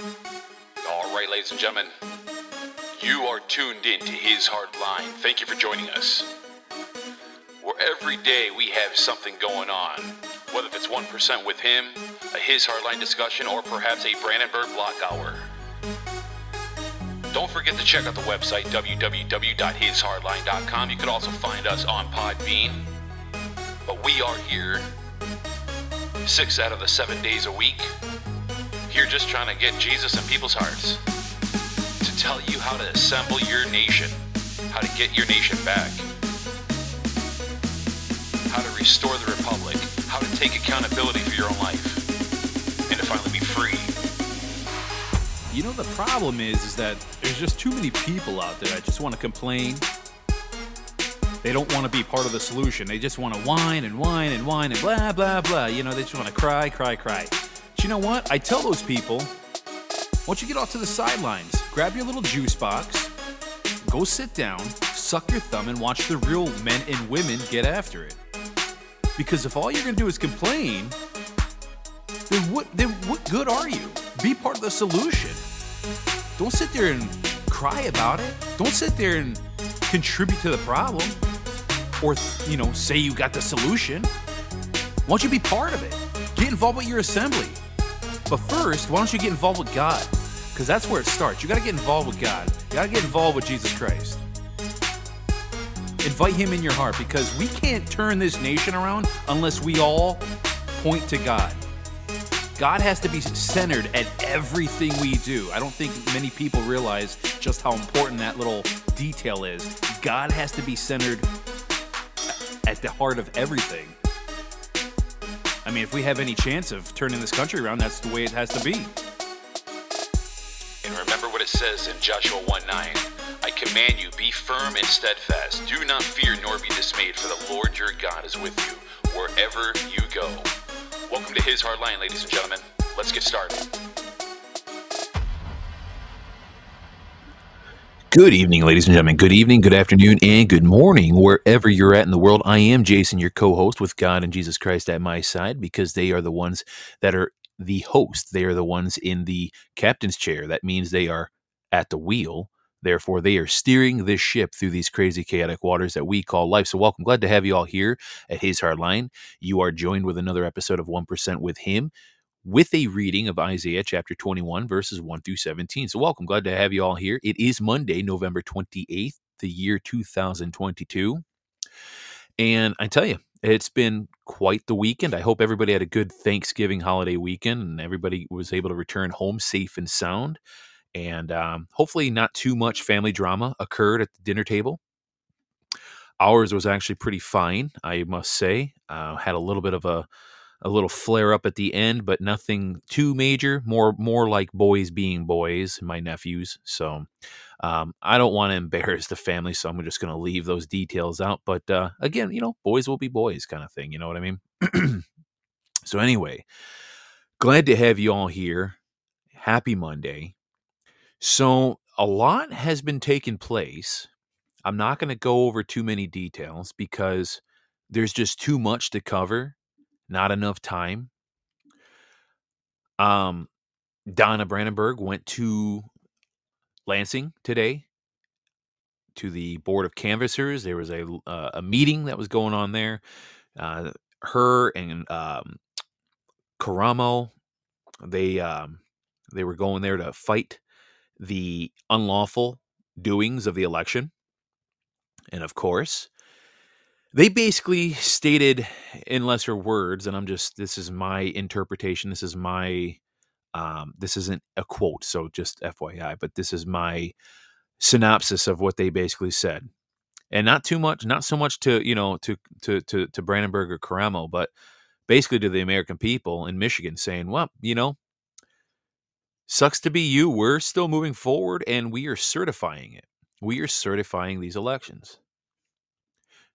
All right, ladies and gentlemen, you are tuned in to His Hard Line. Thank you for joining us. Where every day we have something going on, whether it's 1% with him, a His Hardline discussion, or perhaps a Brandenburg block hour. Don't forget to check out the website www.hishardline.com. You can also find us on Podbean. But we are here six out of the seven days a week. Here just trying to get Jesus in people's hearts. To tell you how to assemble your nation, how to get your nation back, how to restore the republic, how to take accountability for your own life, and to finally be free. You know the problem is is that there's just too many people out there that just want to complain. They don't want to be part of the solution. They just want to whine and whine and whine and blah blah blah. You know, they just want to cry, cry, cry. But you know what? I tell those people, once you get off to the sidelines, grab your little juice box, go sit down, suck your thumb, and watch the real men and women get after it. Because if all you're gonna do is complain, then what then what good are you? Be part of the solution. Don't sit there and cry about it. Don't sit there and contribute to the problem or you know say you got the solution. Why don't you be part of it? Get involved with your assembly. But first, why don't you get involved with God? Because that's where it starts. You got to get involved with God. You got to get involved with Jesus Christ. Invite Him in your heart because we can't turn this nation around unless we all point to God. God has to be centered at everything we do. I don't think many people realize just how important that little detail is. God has to be centered at the heart of everything. I mean, if we have any chance of turning this country around, that's the way it has to be. And remember what it says in Joshua 1 9. I command you, be firm and steadfast. Do not fear nor be dismayed, for the Lord your God is with you wherever you go. Welcome to His Hard Line, ladies and gentlemen. Let's get started. Good evening, ladies and gentlemen. Good evening, good afternoon, and good morning, wherever you're at in the world. I am Jason, your co host with God and Jesus Christ at my side because they are the ones that are the host. They are the ones in the captain's chair. That means they are at the wheel. Therefore, they are steering this ship through these crazy, chaotic waters that we call life. So, welcome. Glad to have you all here at His Hard Line. You are joined with another episode of 1% with Him with a reading of Isaiah chapter 21, verses 1 through 17. So, welcome. Glad to have you all here. It is Monday, November 28th, the year 2022. And I tell you, it's been quite the weekend. I hope everybody had a good Thanksgiving holiday weekend and everybody was able to return home safe and sound. And um, hopefully, not too much family drama occurred at the dinner table. Ours was actually pretty fine, I must say. Uh, had a little bit of a a little flare up at the end, but nothing too major. More more like boys being boys, my nephews. So um, I don't want to embarrass the family, so I'm just going to leave those details out. But uh, again, you know, boys will be boys, kind of thing. You know what I mean? so anyway, glad to have you all here. Happy Monday. So a lot has been taking place. I'm not going to go over too many details because there's just too much to cover not enough time. Um, Donna Brandenburg went to Lansing today to the board of canvassers. There was a uh, a meeting that was going on there. Uh, her and um, Karamo, they um, they were going there to fight the unlawful doings of the election, and of course, they basically stated in lesser words, and I'm just this is my interpretation. This is my um, this isn't a quote, so just FYI, but this is my synopsis of what they basically said. And not too much, not so much to you know to to to to Brandenburg or Karamo, but basically to the American people in Michigan, saying, "Well, you know, sucks to be you. We're still moving forward, and we are certifying it. We are certifying these elections."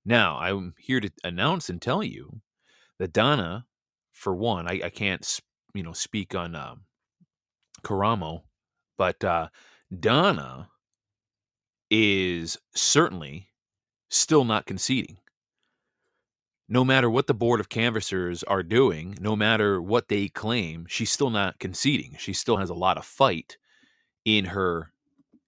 Now, I'm here to announce and tell you that Donna, for one, I, I can't, you know, speak on um, Karamo, but uh, Donna is certainly still not conceding. no matter what the board of canvassers are doing, no matter what they claim, she's still not conceding. She still has a lot of fight in her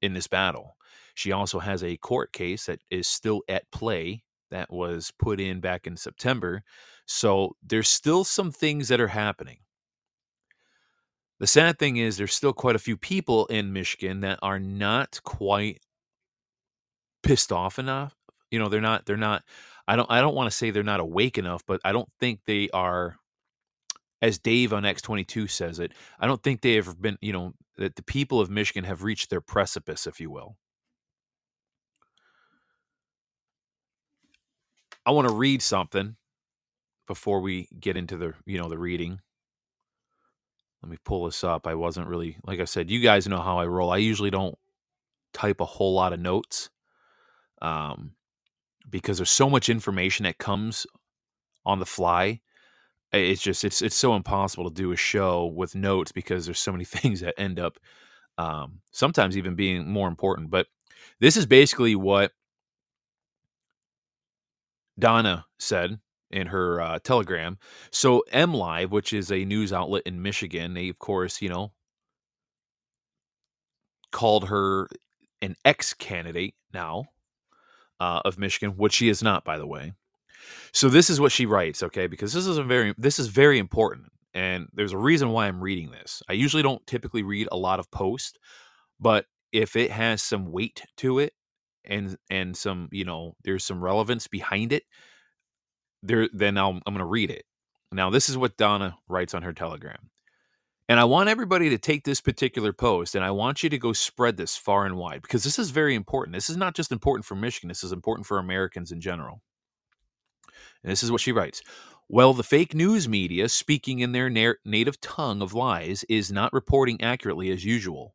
in this battle. She also has a court case that is still at play that was put in back in September. So there's still some things that are happening. The sad thing is there's still quite a few people in Michigan that are not quite pissed off enough. You know, they're not they're not I don't I don't want to say they're not awake enough, but I don't think they are as Dave on X22 says it, I don't think they have been, you know, that the people of Michigan have reached their precipice, if you will. I want to read something before we get into the, you know, the reading. Let me pull this up. I wasn't really, like I said, you guys know how I roll. I usually don't type a whole lot of notes um, because there's so much information that comes on the fly. It's just it's it's so impossible to do a show with notes because there's so many things that end up um, sometimes even being more important. But this is basically what Donna said in her uh, telegram. So MLive, which is a news outlet in Michigan, they of course, you know, called her an ex candidate now uh, of Michigan, which she is not, by the way. So this is what she writes, okay? Because this is a very this is very important, and there's a reason why I'm reading this. I usually don't typically read a lot of posts, but if it has some weight to it and and some you know there's some relevance behind it there then I'll, i'm going to read it. Now this is what donna writes on her telegram and i want everybody to take this particular post and i want you to go spread this far and wide because this is very important. This is not just important for michigan this is important for americans in general. And this is what she writes well, the fake news media, speaking in their na- native tongue of lies, is not reporting accurately as usual.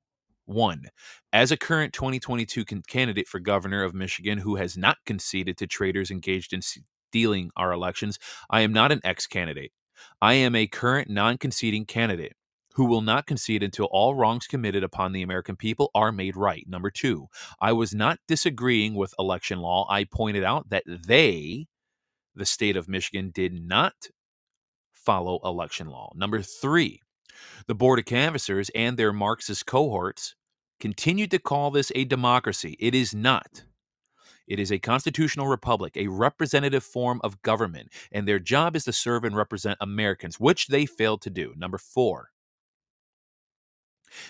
One, as a current 2022 con- candidate for governor of Michigan who has not conceded to traitors engaged in stealing our elections, I am not an ex candidate. I am a current non conceding candidate who will not concede until all wrongs committed upon the American people are made right. Number two, I was not disagreeing with election law. I pointed out that they, the state of Michigan, did not follow election law. Number three, the Board of Canvassers and their Marxist cohorts continued to call this a democracy. It is not. It is a constitutional republic, a representative form of government, and their job is to serve and represent Americans, which they failed to do. Number four,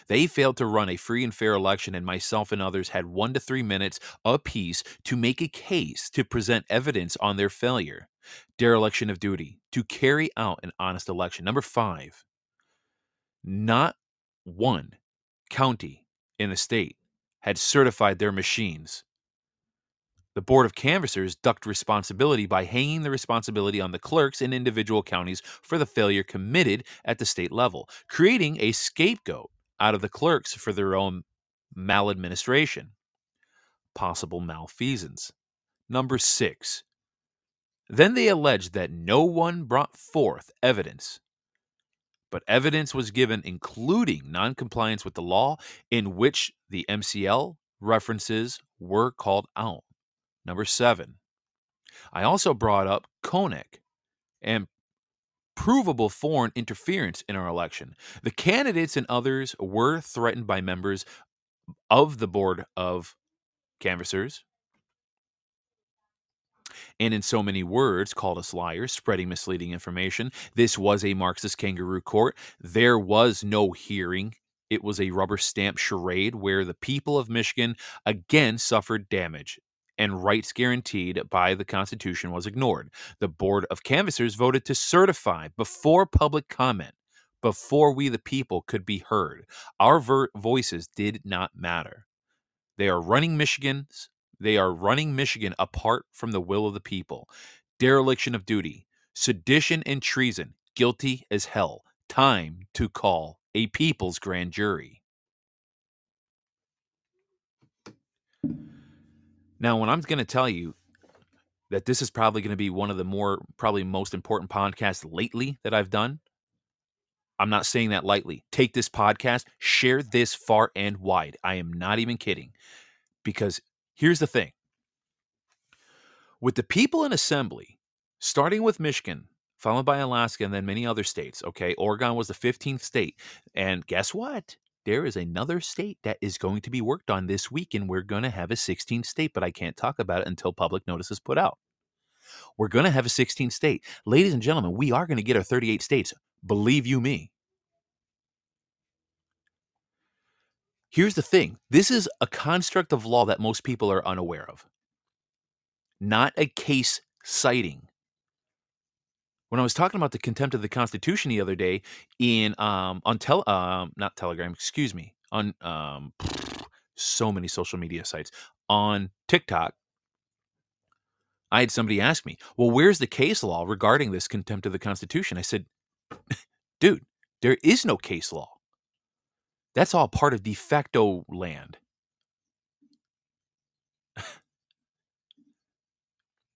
they failed to run a free and fair election, and myself and others had one to three minutes apiece to make a case to present evidence on their failure. Dereliction of duty to carry out an honest election. Number five, not one county in the state had certified their machines. The Board of Canvassers ducked responsibility by hanging the responsibility on the clerks in individual counties for the failure committed at the state level, creating a scapegoat out of the clerks for their own maladministration. Possible malfeasance. Number six. Then they alleged that no one brought forth evidence but evidence was given, including noncompliance with the law, in which the MCL references were called out. Number seven, I also brought up Konnech and provable foreign interference in our election. The candidates and others were threatened by members of the board of canvassers and in so many words called us liars, spreading misleading information. This was a Marxist kangaroo court. There was no hearing. It was a rubber stamp charade where the people of Michigan again suffered damage and rights guaranteed by the Constitution was ignored. The Board of Canvassers voted to certify before public comment, before we the people could be heard. Our ver- voices did not matter. They are running Michigan's they are running Michigan apart from the will of the people. Dereliction of duty, sedition and treason, guilty as hell. Time to call a people's grand jury. Now, when I'm going to tell you that this is probably going to be one of the more, probably most important podcasts lately that I've done, I'm not saying that lightly. Take this podcast, share this far and wide. I am not even kidding because Here's the thing with the people in assembly, starting with Michigan, followed by Alaska, and then many other states. Okay. Oregon was the 15th state. And guess what? There is another state that is going to be worked on this week, and we're going to have a 16th state, but I can't talk about it until public notice is put out. We're going to have a 16th state. Ladies and gentlemen, we are going to get our 38 states. Believe you me. Here's the thing this is a construct of law that most people are unaware of, not a case citing. When I was talking about the contempt of the Constitution the other day in um on tel um not Telegram, excuse me, on um so many social media sites on TikTok, I had somebody ask me, "Well, where's the case law regarding this contempt of the Constitution?" I said, "Dude, there is no case law. That's all part of de facto land.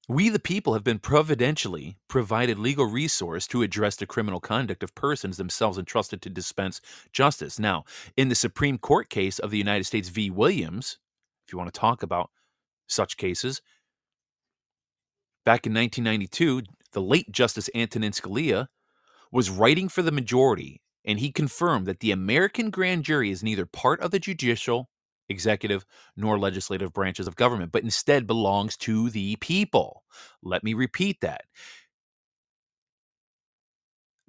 We, the people, have been providentially provided legal resource to address the criminal conduct of persons themselves entrusted to dispense justice. Now, in the Supreme Court case of the United States v. Williams, if you want to talk about such cases, back in 1992, the late Justice Antonin Scalia was writing for the majority, and he confirmed that the American grand jury is neither part of the judicial executive, nor legislative branches of government, but instead belongs to the people. Let me repeat that.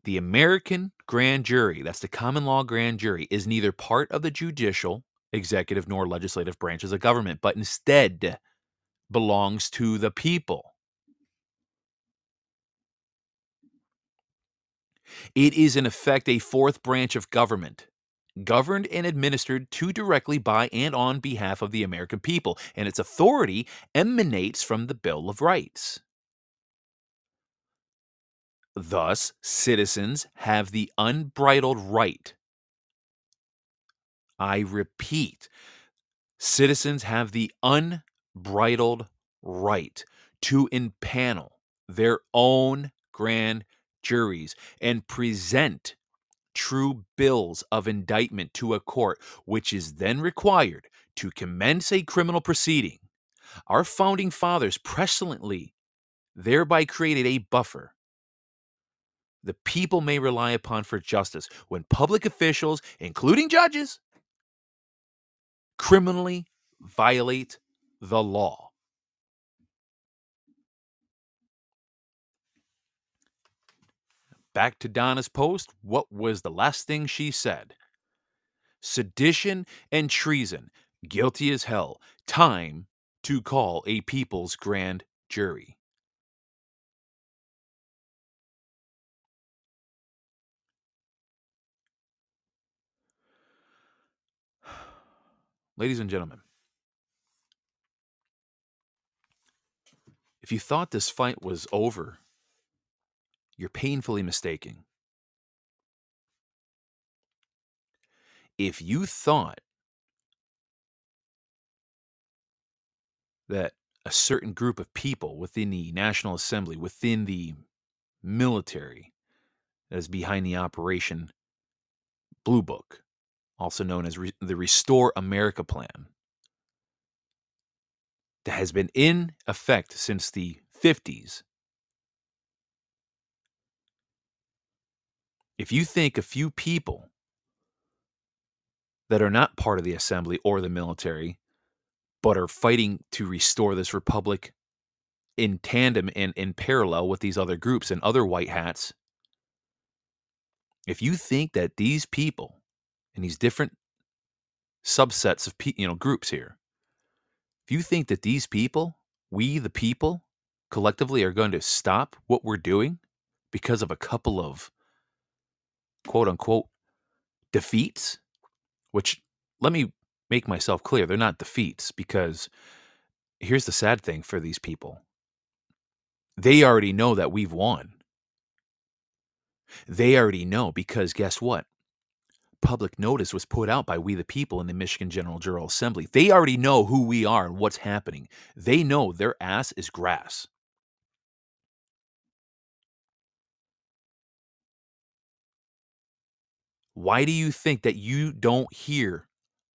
The American grand jury, that's the common law grand jury, is neither part of the judicial, executive, nor legislative branches of government, but instead belongs to the people. It is, in effect, a fourth branch of government governed and administered too directly by and on behalf of the American people, and its authority emanates from the Bill of Rights. Thus, citizens have the unbridled right. I repeat, citizens have the unbridled right to impanel their own grand juries and present true bills of indictment to a court, which is then required to commence a criminal proceeding, our founding fathers presciently thereby created a buffer the people may rely upon for justice when public officials, including judges, criminally violate the law. Back to Donna's post, what was the last thing she said? Sedition and treason, guilty as hell. Time to call a people's grand jury. Ladies and gentlemen, if you thought this fight was over you're painfully mistaken. If you thought that a certain group of people within the National Assembly, within the military, that is behind the Operation Blue Book, also known as Re- the Restore America Plan, that has been in effect since the 50s If you think a few people that are not part of the assembly or the military, but are fighting to restore this republic in tandem and in parallel with these other groups and other white hats, if you think that these people and these different subsets of you know groups here, if you think that these people, we the people, collectively are going to stop what we're doing because of a couple of quote unquote defeats, which let me make myself clear, they're not defeats because here's the sad thing for these people they already know that we've won. They already know because guess what? Public notice was put out by we the people in the Michigan General General Assembly. They already know who we are and what's happening. They know their ass is grass. Why do you think that you don't hear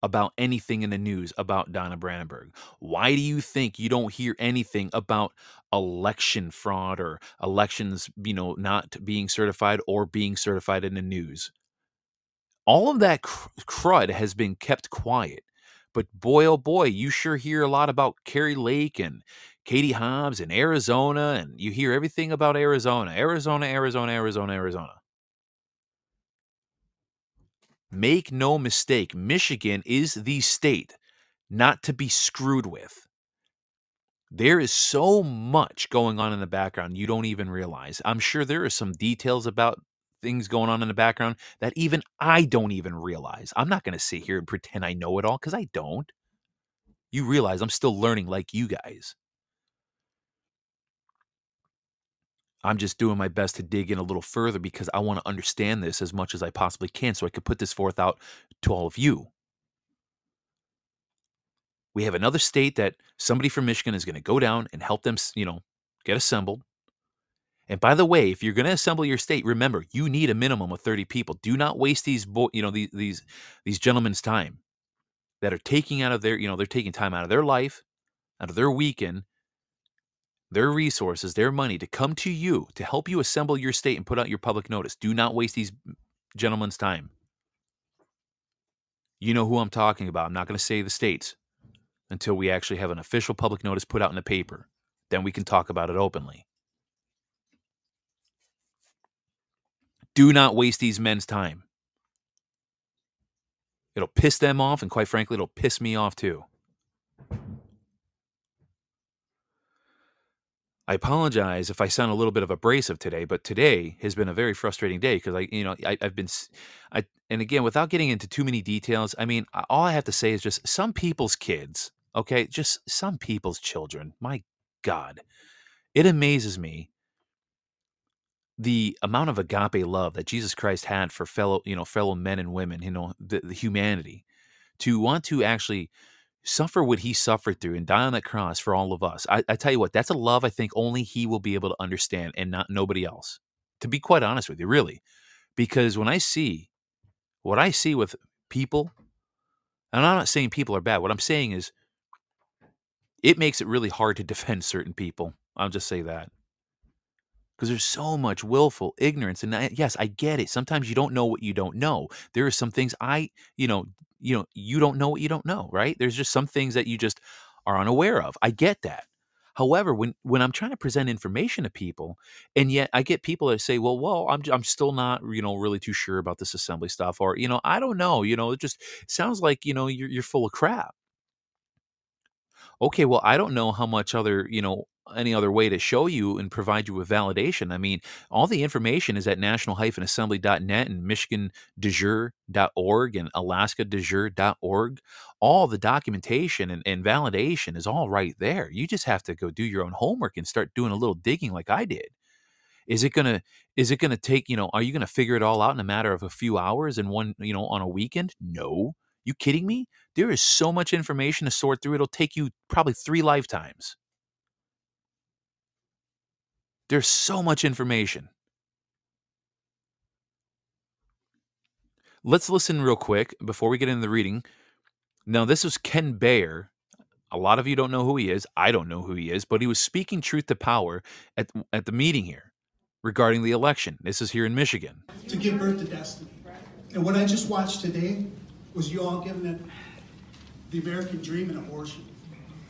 about anything in the news about Donna Brandenburg? Why do you think you don't hear anything about election fraud or elections, you know, not being certified or being certified in the news? All of that cr- crud has been kept quiet. But boy, oh boy, you sure hear a lot about Kari Lake and Katie Hobbs and Arizona, and you hear everything about Arizona, Arizona, Arizona, Arizona, Arizona. Make no mistake, Michigan is the state not to be screwed with. There is so much going on in the background you don't even realize. I'm sure there are some details about things going on in the background that even I don't even realize. I'm not going to sit here and pretend I know it all because I don't. You realize I'm still learning like you guys. I'm just doing my best to dig in a little further because I want to understand this as much as I possibly can so I could put this forth out to all of you. We have another state that somebody from Michigan is going to go down and help them, you know, get assembled. And by the way, if you're going to assemble your state, remember you need a minimum of 30 people. Do not waste these, bo- you know, these these these gentlemen's time that are taking out of their, you know, they're taking time out of their life, out of their weekend their resources, their money to come to you to help you assemble your state and put out your public notice. Do not waste these gentlemen's time. You know who I'm talking about. I'm not going to say the states until we actually have an official public notice put out in the paper. Then we can talk about it openly. Do not waste these men's time. It'll piss them off, and quite frankly, it'll piss me off too. I apologize if I sound a little bit of abrasive today, but today has been a very frustrating day because I, you know, I, have been, I, and again, without getting into too many details, I mean, all I have to say is just some people's kids, okay, just some people's children. My God, it amazes me the amount of agape love that Jesus Christ had for fellow, you know, fellow men and women, you know, the, the humanity, to want to actually suffer what he suffered through and die on that cross for all of us. I, I, tell you what, that's a love I think only he will be able to understand and not nobody else. To be quite honest with you, really. Because when I see what I see with people, and I'm not saying people are bad, what I'm saying is it makes it really hard to defend certain people. I'll just say that. Because there's so much willful ignorance. And I, yes, I get it. Sometimes you don't know what you don't know. There are some things I, you know, you know you don't know what you don't know right there's just some things that you just are unaware of i get that however when when i'm trying to present information to people and yet i get people that say well well i'm i'm still not you know really too sure about this assembly stuff or you know i don't know you know it just sounds like you know you're, you're full of crap okay well i don't know how much other you know any other way to show you and provide you with validation. I mean, all the information is at national-assembly.net and michigan.org and alaska.org. All the documentation and, and validation is all right there. You just have to go do your own homework and start doing a little digging like I did. Is it gonna is it gonna take, you know, are you gonna figure it all out in a matter of a few hours and one, you know, on a weekend? No. You kidding me? There is so much information to sort through. It'll take you probably three lifetimes. There's so much information. Let's listen real quick before we get into the reading. Now, this was Ken Bayer. A lot of you don't know who he is. I don't know who he is, but he was speaking truth to power at, at the meeting here regarding the election. This is here in Michigan. To give birth to destiny. And what I just watched today was you all giving it the American dream an abortion.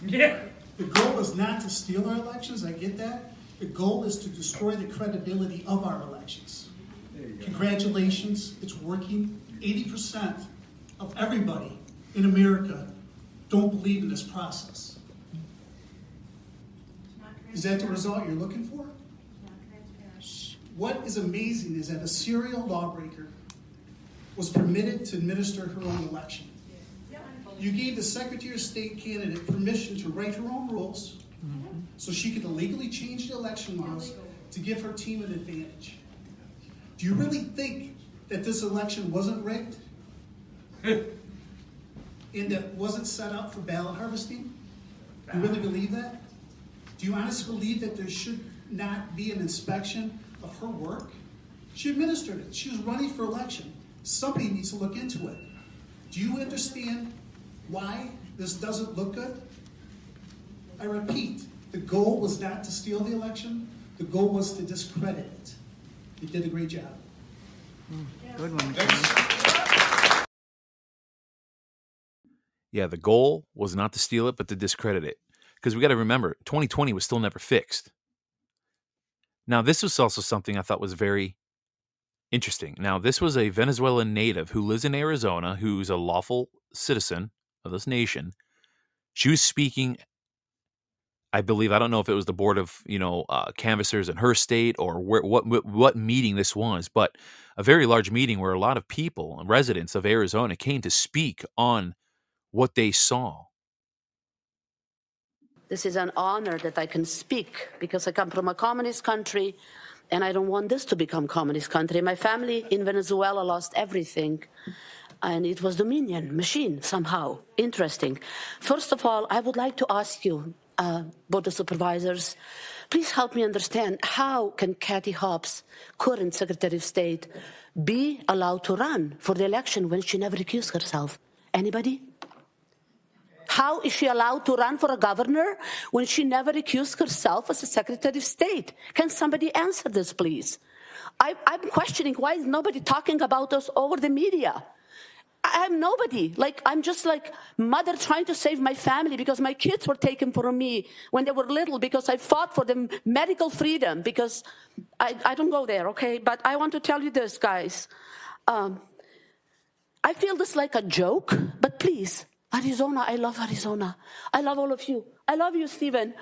Yeah. The goal is not to steal our elections, I get that. The goal is to destroy the credibility of our elections. Congratulations, it's working. 80% of everybody in America don't believe in this process. Is that the result you're looking for? What is amazing is that a serial lawbreaker was permitted to administer her own election. You gave the Secretary of State candidate permission to write her own rules so she could illegally change the election laws to give her team an advantage. Do you really think that this election wasn't rigged? and that wasn't set up for ballot harvesting? Do you really believe that? Do you honestly believe that there should not be an inspection of her work? She administered it. She was running for election. Somebody needs to look into it. Do you understand why this doesn't look good? I repeat, the goal was not to steal the election, the goal was to discredit it. He did a great job. Hmm. Good one. Kenny. Yeah, the goal was not to steal it, but to discredit it. Because we got to remember, 2020 was still never fixed. Now, this was also something I thought was very interesting. Now, this was a Venezuelan native who lives in Arizona, who's a lawful citizen of this nation. She was speaking, I believe, I don't know if it was the board of, you know, uh, canvassers in her state or where, what, what meeting this was, but a very large meeting where a lot of people, residents of Arizona, came to speak on what they saw. This is an honor that I can speak because I come from a communist country and I don't want this to become communist country. My family in Venezuela lost everything and it was dominion machine somehow. Interesting. First of all, I would like to ask you, uh, board of supervisors, please help me understand how can Kathy Hobbs, current Secretary of State, be allowed to run for the election when she never accused herself? Anybody? How is she allowed to run for a governor when she never accused herself as a Secretary of State? Can somebody answer this, please? I, am questioning why is nobody talking about us over the media? I'm nobody. Like, I'm just like mother trying to save my family because my kids were taken from me when they were little because I fought for them medical freedom because I, I don't go there, okay? But I want to tell you this, guys. Um, I feel this like a joke, but please, Arizona, I love Arizona. I love all of you. I love you, Stephen.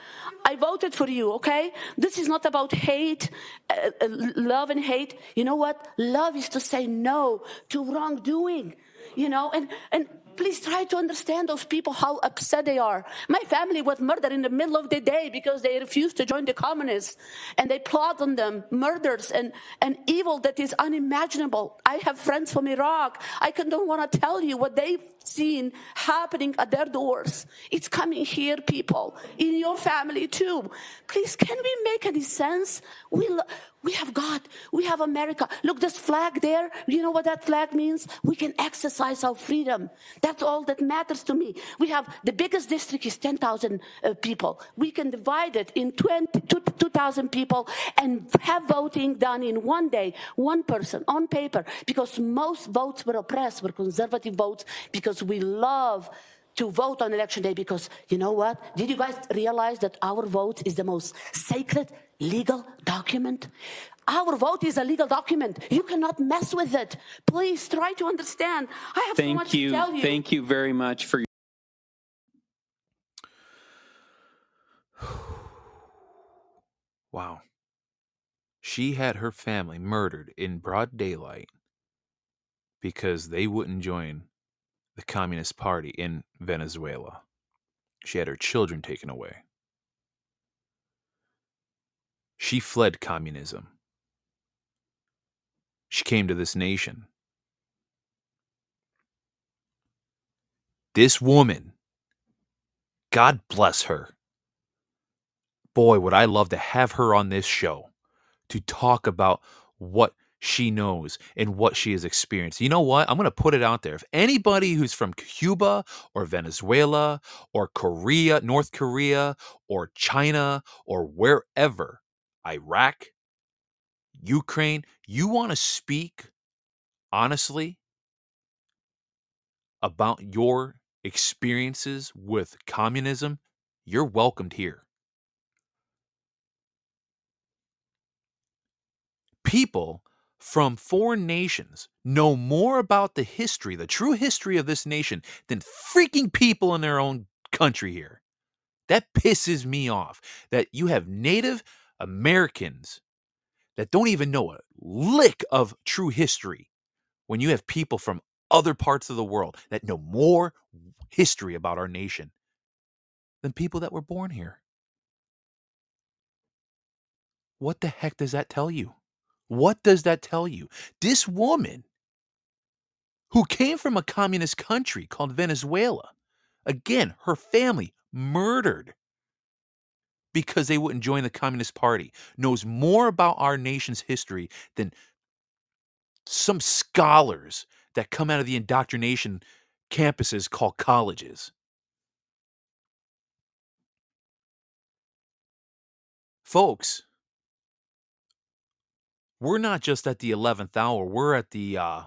I voted for you, okay? This is not about hate, uh, uh, love and hate. You know what? Love is to say no to wrongdoing, you know? And, and please try to understand those people, how upset they are. My family was murdered in the middle of the day because they refused to join the communists and they plot on them murders and, and evil that is unimaginable. I have friends from Iraq. I can, don't want to tell you what they've seen happening at their doors. It's coming here, people, in your family too. Please, can we make any sense? We, lo- we have God. We have America. Look, this flag there. You know what that flag means? We can exercise our freedom. That's all that matters to me. We have the biggest district is 10,000 uh, people. We can divide it in 20, 2,000 people and have voting done in one day, one person on paper because most votes were oppressed, were conservative votes because we love to vote on election day because you know what? Did you guys realize that our vote is the most sacred legal document? Our vote is a legal document. You cannot mess with it. Please try to understand. I have Thank so much you. to tell you. Thank you very much for your. Wow. She had her family murdered in broad daylight because they wouldn't join the Communist Party in Venezuela. She had her children taken away. She fled communism. She came to this nation. This woman, God bless her. Boy, would I love to have her on this show to talk about what she knows and what she has experienced. You know what? I'm going to put it out there. If anybody who's from Cuba or Venezuela or Korea, North Korea or China or wherever, Iraq, Ukraine, you want to speak honestly about your experiences with communism, you're welcomed here. People from foreign nations know more about the history, the true history of this nation, than freaking people in their own country here. That pisses me off that you have Native Americans that don't even know a lick of true history when you have people from other parts of the world that know more history about our nation than people that were born here. What the heck does that tell you? What does that tell you? This woman who came from a communist country called Venezuela, again, her family murdered because they wouldn't join the Communist Party, knows more about our nation's history than some scholars that come out of the indoctrination campuses called colleges. Folks, we're not just at the 11th hour, we're at the uh,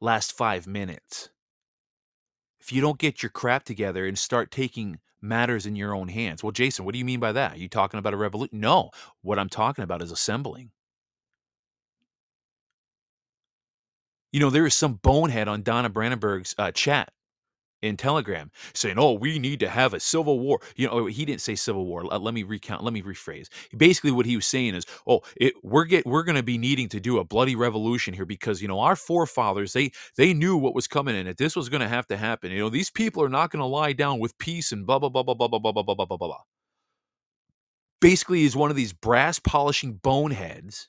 last five minutes. If you don't get your crap together and start taking matters in your own hands. Well, Jason, what do you mean by that? Are you talking about a revolution? No, what I'm talking about is assembling. You know, there is some bonehead on Donna Brandenburg's uh, chat in Telegram saying, "Oh, we need to have a civil war." You know, he didn't say civil war. Let, me recount. Let me rephrase. Basically, what he was saying is, "Oh, it, we're get we're going to be needing to do a bloody revolution here because you know our forefathers they they knew what was coming and that this was going to have to happen. You know, these people are not going to lie down with peace and blah blah blah blah blah blah blah blah blah blah blah." Basically, he's one of these brass polishing boneheads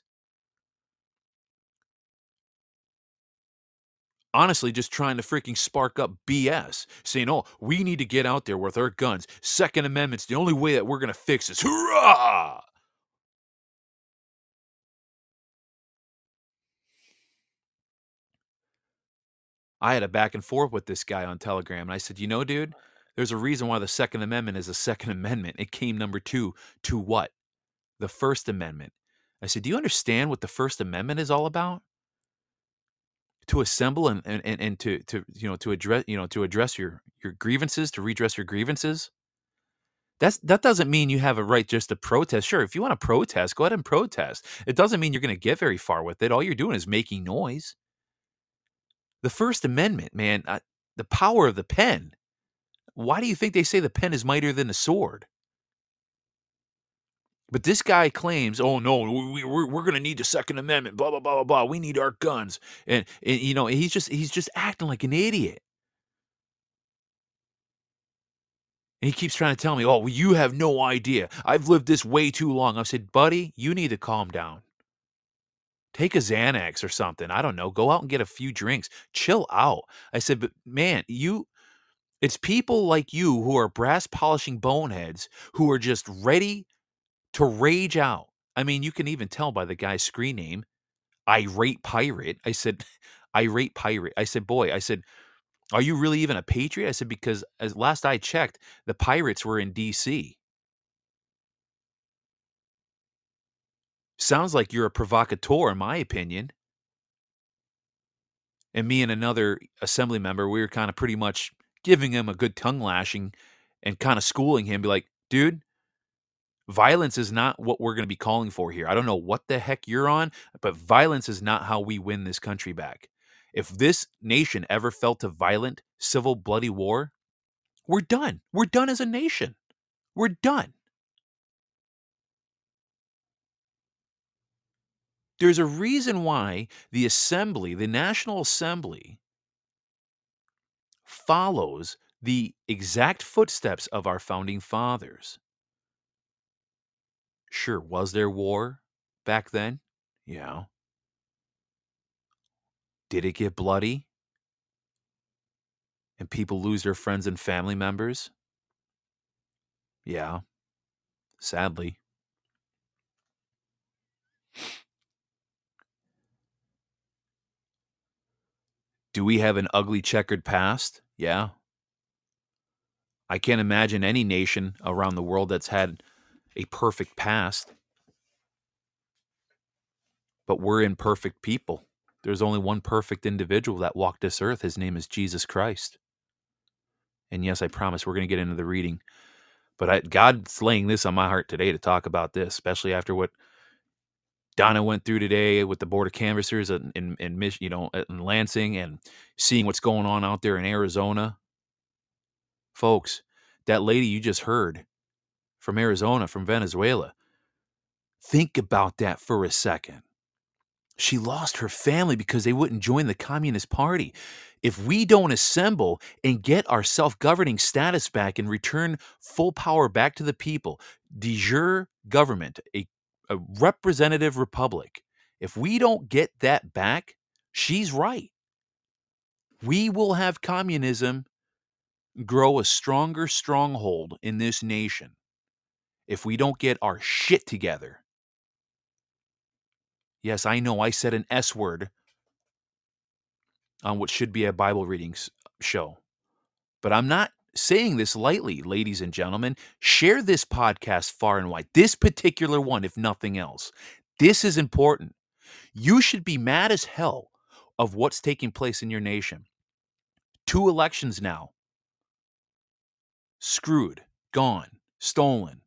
honestly just trying to freaking spark up BS, saying, oh, we need to get out there with our guns. Second Amendment's the only way that we're going to fix this. Hurrah! I had a back and forth with this guy on Telegram, and I said, you know, dude, there's a reason why the Second Amendment is a Second Amendment. It came number two to what? The First Amendment. I said, do you understand what the First Amendment is all about? To assemble and, and, and to, to you know to address you know to address your your grievances to redress your grievances? That's that doesn't mean you have a right just to protest. Sure if you want to protest go ahead and protest. It doesn't mean you're going to get very far with it. All you're doing is making noise. The first amendment man the power of the pen. Why do you think they say the pen is mightier than the sword but this guy claims, oh no, we, we're, we're going to need the Second Amendment, blah, blah, blah, blah, blah. We need our guns. And, and, you know, he's just, he's just acting like an idiot. And he keeps trying to tell me, oh, well, you have no idea. I've lived this way too long. I've said, buddy, you need to calm down. Take a Xanax or something. I don't know. Go out and get a few drinks. Chill out. I said, but man, you, it's people like you who are brass polishing boneheads who are just ready to rage out. I mean, you can even tell by the guy's screen name, Irate Pirate. I said, Irate Pirate. I said, boy, I said, are you really even a patriot? I said, because as last I checked, the pirates were in D.C. Sounds like you're a provocateur, in my opinion. And me and another assembly member, we were kind of pretty much giving him a good tongue lashing and kind of schooling him, be like, dude, Violence is not what we're going to be calling for here. I don't know what the heck you're on, but violence is not how we win this country back. If this nation ever felt a violent, civil, bloody war, we're done. We're done as a nation. We're done. There's a reason why the assembly, the National Assembly, follows the exact footsteps of our founding fathers. Sure, was there war back then? Yeah. Did it get bloody? And people lose their friends and family members? Yeah, sadly. Do we have an ugly checkered past? Yeah. I can't imagine any nation around the world that's had a perfect past, but we're imperfect people. There's only one perfect individual that walked this earth. His name is Jesus Christ. And yes, I promise we're going to get into the reading. But I, God's laying this on my heart today to talk about this, especially after what Donna went through today with the board of canvassers in, in, in you know in Lansing and seeing what's going on out there in Arizona. Folks, that lady you just heard from Arizona, from Venezuela. Think about that for a second. She lost her family because they wouldn't join the Communist Party. If we don't assemble and get our self governing status back and return full power back to the people, de jure government, a, a representative republic, if we don't get that back, she's right. We will have communism grow a stronger stronghold in this nation if we don't get our shit together. Yes, I know I said an S word on what should be a Bible reading show. But I'm not saying this lightly, ladies and gentlemen. Share this podcast far and wide. This particular one, if nothing else. This is important. You should be mad as hell of what's taking place in your nation. Two elections now. Screwed, gone, stolen.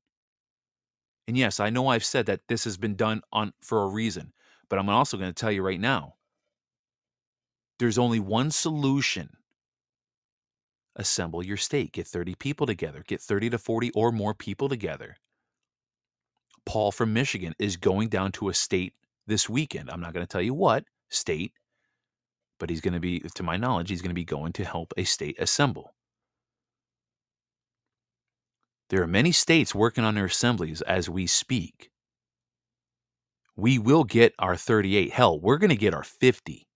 And yes, I know I've said that this has been done on for a reason, but I'm also going to tell you right now. There's only one solution. Assemble your state. Get 30 people together. Get 30 to 40 or more people together. Paul from Michigan is going down to a state this weekend. I'm not going to tell you what state, but he's going to be, to my knowledge, he's going to be going to help a state assemble. There are many states working on their assemblies as we speak. We will get our 38. Hell, we're going to get our 50.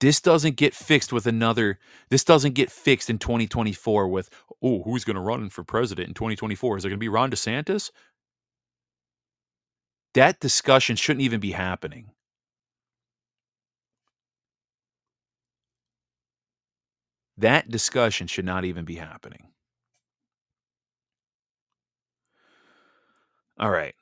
This doesn't get fixed with another, this doesn't get fixed in 2024 with, oh, who's going to run for president in 2024? Is it going to be Ron DeSantis? That discussion shouldn't even be happening. That discussion should not even be happening. All right.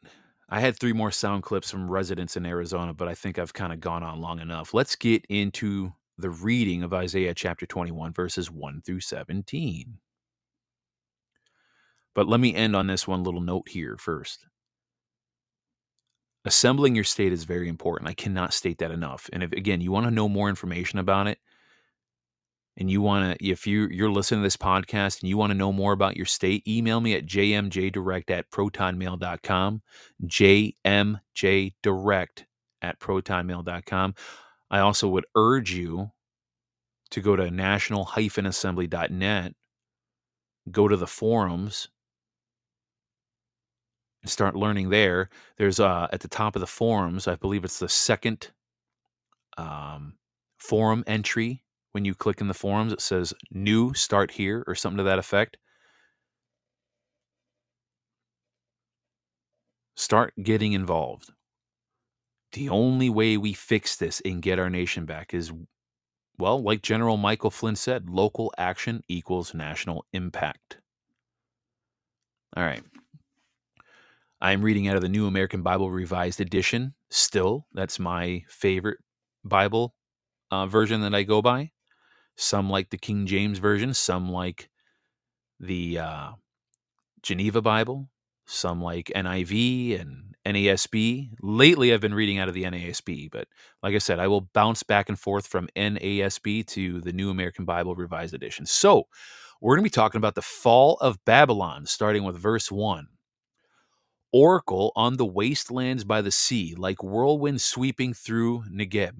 I had three more sound clips from residents in Arizona, but I think I've kind of gone on long enough. Let's get into the reading of Isaiah chapter 21, verses 1 through 17. But let me end on this one little note here first. Assembling your state is very important. I cannot state that enough. And if, again, you want to know more information about it, and you want to, if you, you're listening to this podcast and you want to know more about your state, email me at jmjdirect at protonmail.com, jmjdirect at protonmail.com. I also would urge you to go to national-assembly.net, go to the forums, and start learning there. There's uh, at the top of the forums, I believe it's the second um, forum entry when you click in the forums, it says new start here or something to that effect. Start getting involved. The only way we fix this and get our nation back is, well, like General Michael Flynn said, local action equals national impact. All right. I'm reading out of the New American Bible Revised Edition. Still, that's my favorite Bible uh, version that I go by. Some like the King James Version, some like the uh, Geneva Bible, some like NIV and NASB. Lately, I've been reading out of the NASB, but like I said, I will bounce back and forth from NASB to the New American Bible Revised Edition. So, we're going to be talking about the fall of Babylon, starting with verse 1. Oracle on the wastelands by the sea, like whirlwind sweeping through Negeb.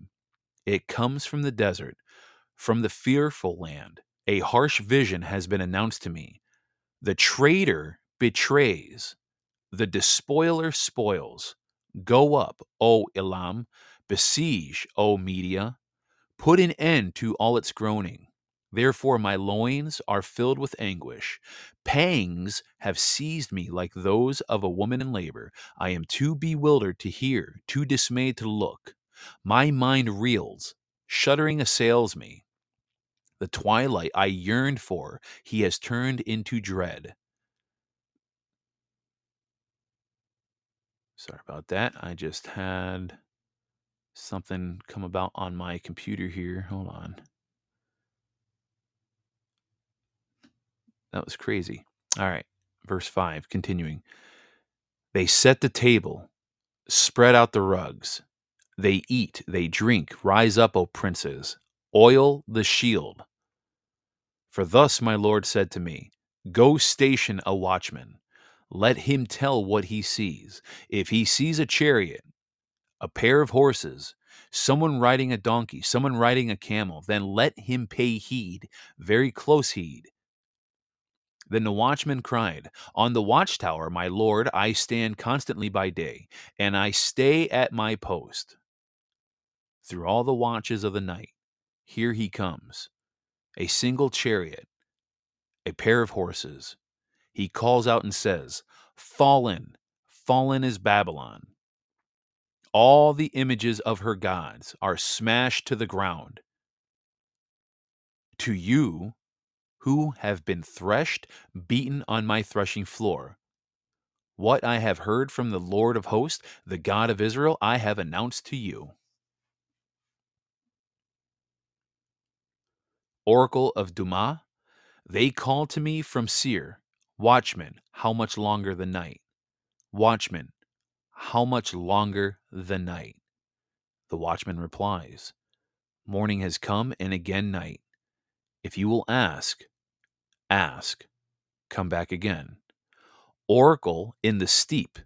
It comes from the desert, from the fearful land, a harsh vision has been announced to me. The traitor betrays, the despoiler spoils. Go up, O Elam, besiege, O Media, put an end to all its groaning. Therefore, my loins are filled with anguish. Pangs have seized me like those of a woman in labor. I am too bewildered to hear, too dismayed to look. My mind reels, shuddering assails me. The twilight I yearned for, he has turned into dread. Sorry about that. I just had something come about on my computer here. Hold on. That was crazy. All right. Verse 5, continuing. They set the table, spread out the rugs. They eat, they drink. Rise up, O princes. Oil the shield. For thus my Lord said to me, Go station a watchman. Let him tell what he sees. If he sees a chariot, a pair of horses, someone riding a donkey, someone riding a camel, then let him pay heed, very close heed. Then the watchman cried, On the watchtower, my lord, I stand constantly by day, and I stay at my post. Through all the watches of the night, here he comes, a single chariot, a pair of horses. He calls out and says, Fallen, fallen is Babylon. All the images of her gods are smashed to the ground. to you who have been threshed, beaten on my threshing floor. What I have heard from the Lord of hosts, the God of Israel, I have announced to you. Oracle of Dumah, they call to me from Seir, Watchman, how much longer the night? Watchman, how much longer the night? The watchman replies, Morning has come and again night. If you will ask, ask, come back again. Oracle in the steep,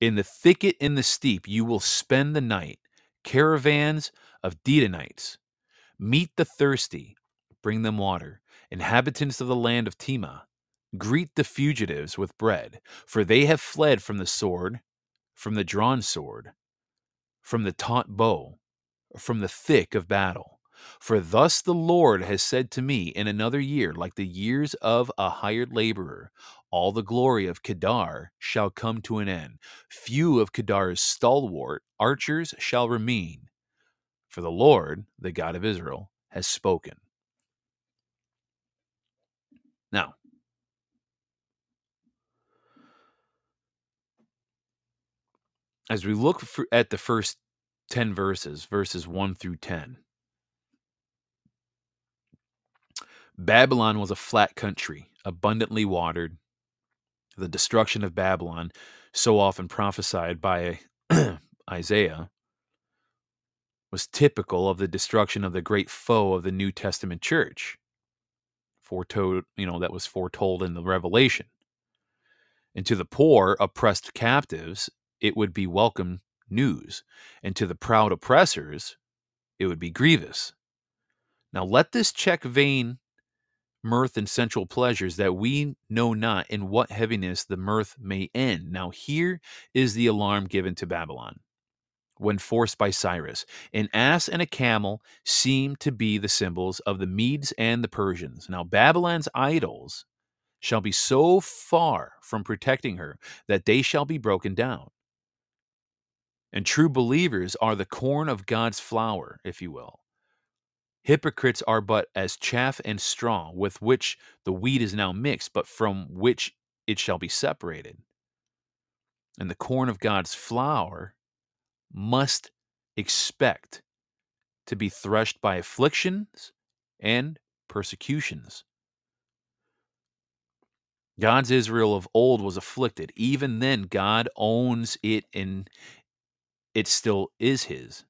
in the thicket in the steep, you will spend the night. Caravans of Dedanites, meet the thirsty, bring them water. Inhabitants of the land of Tema, greet the fugitives with bread, for they have fled from the sword, from the drawn sword, from the taunt bow, from the thick of battle. For thus the Lord has said to me, in another year, like the years of a hired laborer, all the glory of Kedar shall come to an end. Few of Kedar's stalwart archers shall remain. For the Lord, the God of Israel, has spoken. Now, as we look for, at the first 10 verses, verses 1 through 10, Babylon was a flat country, abundantly watered. The destruction of Babylon, so often prophesied by Isaiah, was typical of the destruction of the great foe of the New Testament church, foretold, you know, that was foretold in the Revelation. And to the poor, oppressed captives, it would be welcome news, and to the proud oppressors, it would be grievous. Now let this check vain mirth and sensual pleasures that we know not in what heaviness the mirth may end. Now, here is the alarm given to Babylon when forced by Cyrus. An ass and a camel seem to be the symbols of the Medes and the Persians. Now, Babylon's idols shall be so far from protecting her that they shall be broken down. And true believers are the corn of God's flour, if you will. Hypocrites are but as chaff and straw, with which the wheat is now mixed, but from which it shall be separated. And the corn of God's flour must expect to be threshed by afflictions and persecutions. God's Israel of old was afflicted. Even then, God owns it and it still is His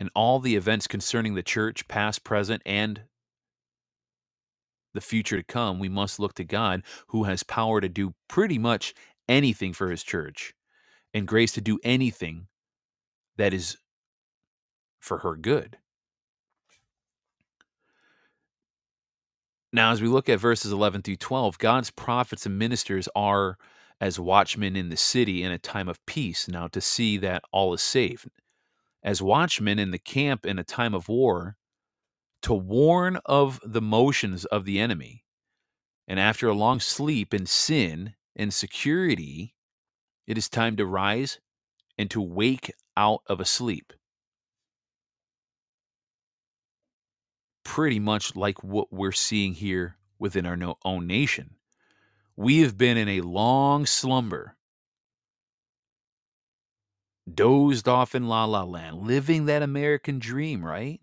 and all the events concerning the church, past, present, and the future to come, we must look to God who has power to do pretty much anything for his church and grace to do anything that is for her good. Now, as we look at verses 11 through 12, God's prophets and ministers are as watchmen in the city in a time of peace, now to see that all is safe as watchmen in the camp in a time of war to warn of the motions of the enemy. And after a long sleep in sin and security, it is time to rise and to wake out of a sleep. Pretty much like what we're seeing here within our own nation. We have been in a long slumber dozed off in la la land, living that American dream, right?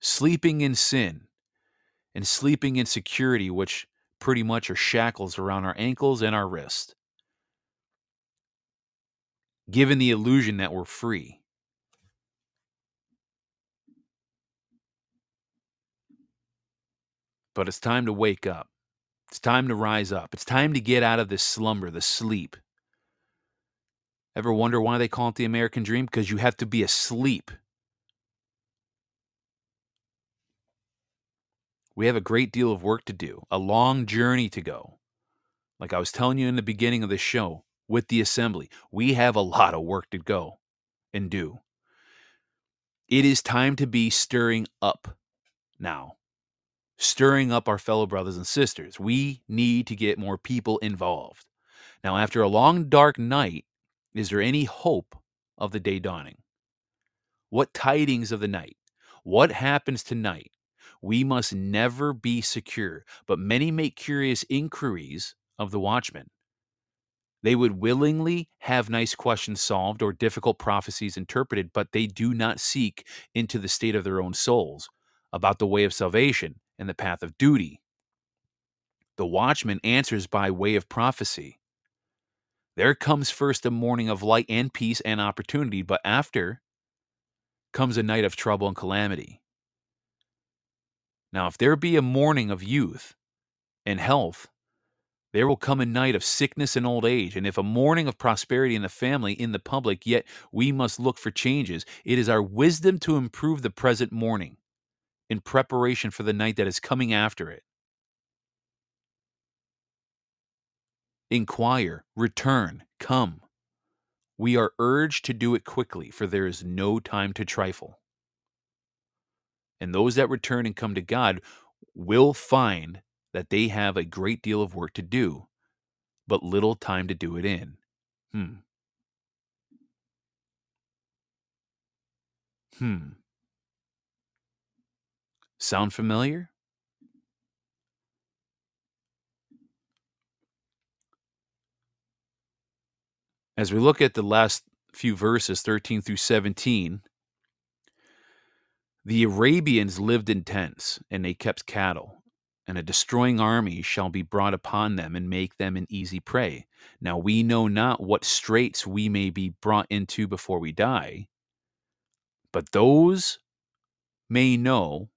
Sleeping in sin and sleeping in security, which pretty much are shackles around our ankles and our wrists, given the illusion that we're free. But it's time to wake up. It's time to rise up. It's time to get out of this slumber, the sleep. Ever wonder why they call it the American dream? Because you have to be asleep. We have a great deal of work to do, a long journey to go. Like I was telling you in the beginning of the show with the assembly, we have a lot of work to go and do. It is time to be stirring up now, stirring up our fellow brothers and sisters. We need to get more people involved. Now, after a long, dark night, is there any hope of the day dawning? What tidings of the night? What happens tonight? We must never be secure, but many make curious inquiries of the watchman. They would willingly have nice questions solved or difficult prophecies interpreted, but they do not seek into the state of their own souls about the way of salvation and the path of duty. The watchman answers by way of prophecy. There comes first a morning of light and peace and opportunity, but after comes a night of trouble and calamity. Now, if there be a morning of youth and health, there will come a night of sickness and old age. And if a morning of prosperity in the family, in the public, yet we must look for changes, it is our wisdom to improve the present morning in preparation for the night that is coming after it. Inquire, return, come. We are urged to do it quickly, for there is no time to trifle. And those that return and come to God will find that they have a great deal of work to do, but little time to do it in. Hmm. Hmm. Sound familiar? As we look at the last few verses, 13 through 17, the Arabians lived in tents and they kept cattle and a destroying army shall be brought upon them and make them an easy prey. Now we know not what straits we may be brought into before we die, but those may know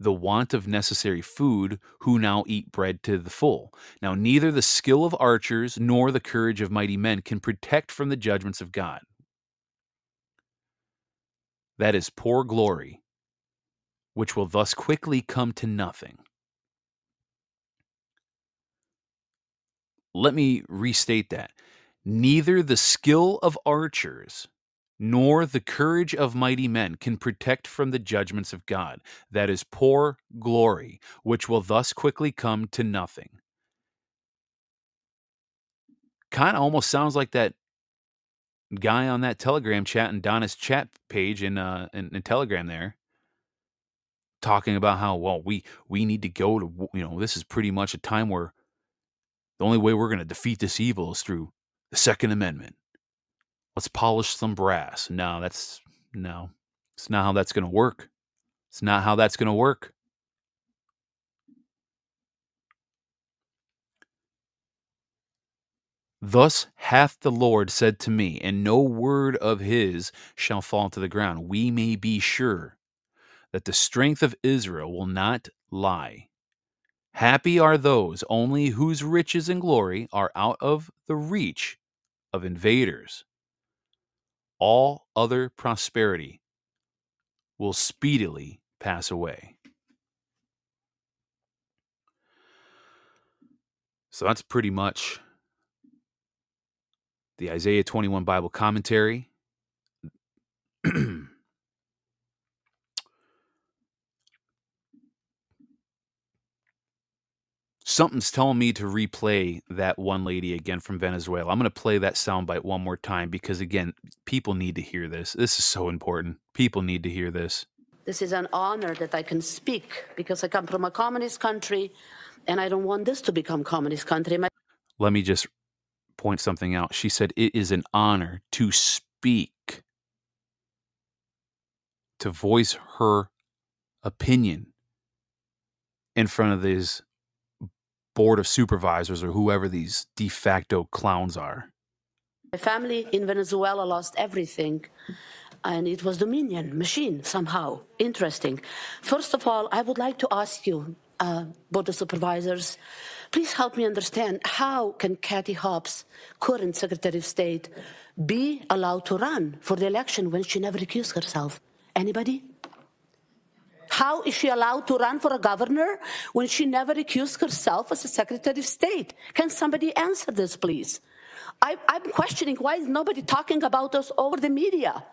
the want of necessary food who now eat bread to the full. Now neither the skill of archers nor the courage of mighty men can protect from the judgments of God. That is poor glory which will thus quickly come to nothing. Let me restate that. Neither the skill of archers nor the courage of mighty men can protect from the judgments of God. That is poor glory, which will thus quickly come to nothing. Kind of almost sounds like that guy on that Telegram chat and Donna's chat page in, uh, in, in Telegram there talking about how well we we need to go to you know this is pretty much a time where the only way we're going to defeat this evil is through the second amendment. Let's polish some brass. No that's no. It's not how that's going to work. It's not how that's going to work. Thus hath the Lord said to me, and no word of his shall fall to the ground. We may be sure that the strength of Israel will not lie. Happy are those only whose riches and glory are out of the reach of invaders. All other prosperity will speedily pass away. So that's pretty much the Isaiah 21 Bible commentary. something's telling me to replay that one lady again from Venezuela. I'm going to play that soundbite one more time because, again, people need to hear this. This is so important. People need to hear this. This is an honor that I can speak because I come from a communist country and I don't want this to become communist country. My- Let me just point something out. She said it is an honor to speak, to voice her opinion in front of these board of supervisors or whoever these de facto clowns are. My family in Venezuela lost everything, and it was Dominion machine somehow. Interesting. First of all, I would like to ask you, uh, board of supervisors, please help me understand how can Kathy Hobbs, current Secretary of State, be allowed to run for the election when she never accused herself? Anybody? How is she allowed to run for a governor when she never accused herself as a Secretary of State? Can somebody answer this, please? I, am questioning why is nobody talking about us over the media?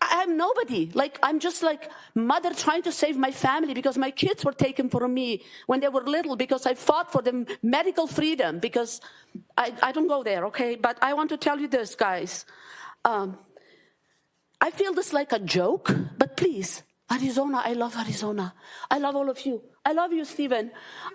I'm nobody. Like, I'm just like mother trying to save my family because my kids were taken from me when they were little because I fought for them medical freedom because I, I don't go there, okay? But I want to tell you this, guys. Um, I feel this like a joke, but But please, Arizona, I love Arizona. I love all of you. I love you, Stephen.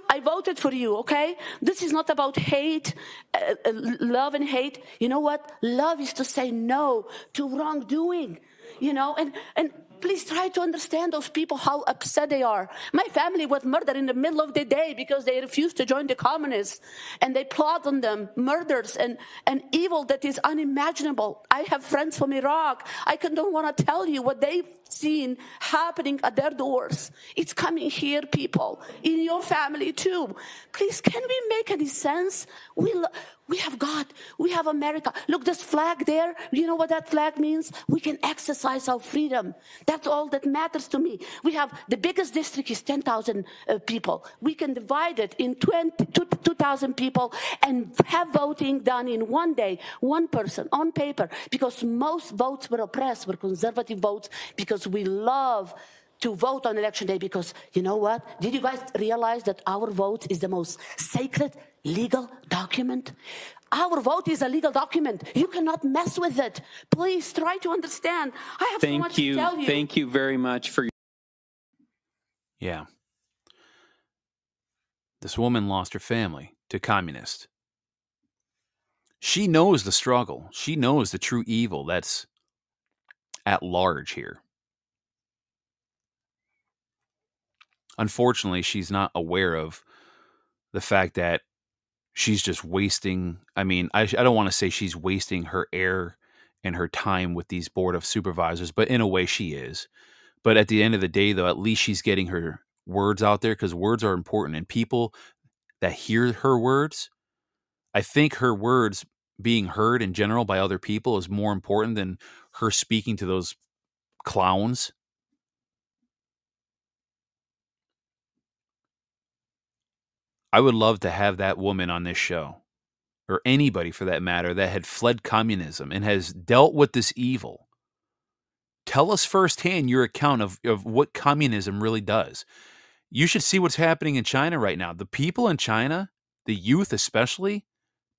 I voted for you, okay? This is not about hate, uh, uh, love and hate. You know what? Love is to say no to wrongdoing, you know, and, and please try to understand those people how upset they are. My family was murdered in the middle of the day because they refused to join the communists and they plot on them murders and, and evil that is unimaginable. I have friends from Iraq. I can, don't want to tell you what they've seen happening at their doors. It's coming here, people, in your family too. Please, can we make any sense? We, we have God. We have America. Look, this flag there. You know what that flag means? We can exercise our freedom. That's all that matters to me. We have the biggest district is 10,000 uh, people. We can divide it in 2,000 people and have voting done in one day, one person on paper, because most votes were oppressed, were conservative votes, because we love to vote on election day because you know what? Did you guys realize that our vote is the most sacred legal document? Our vote is a legal document. You cannot mess with it. Please try to understand. I have Thank so much you. to tell you. Thank you very much for Yeah. This woman lost her family to communists. She knows the struggle. She knows the true evil that's at large here. Unfortunately, she's not aware of the fact that she's just wasting. I mean, I, I don't want to say she's wasting her air and her time with these board of supervisors, but in a way she is. But at the end of the day, though, at least she's getting her words out there because words are important. And people that hear her words, I think her words being heard in general by other people is more important than her speaking to those clowns. I would love to have that woman on this show, or anybody for that matter, that had fled communism and has dealt with this evil. Tell us firsthand your account of, of what communism really does. You should see what's happening in China right now. The people in China, the youth especially,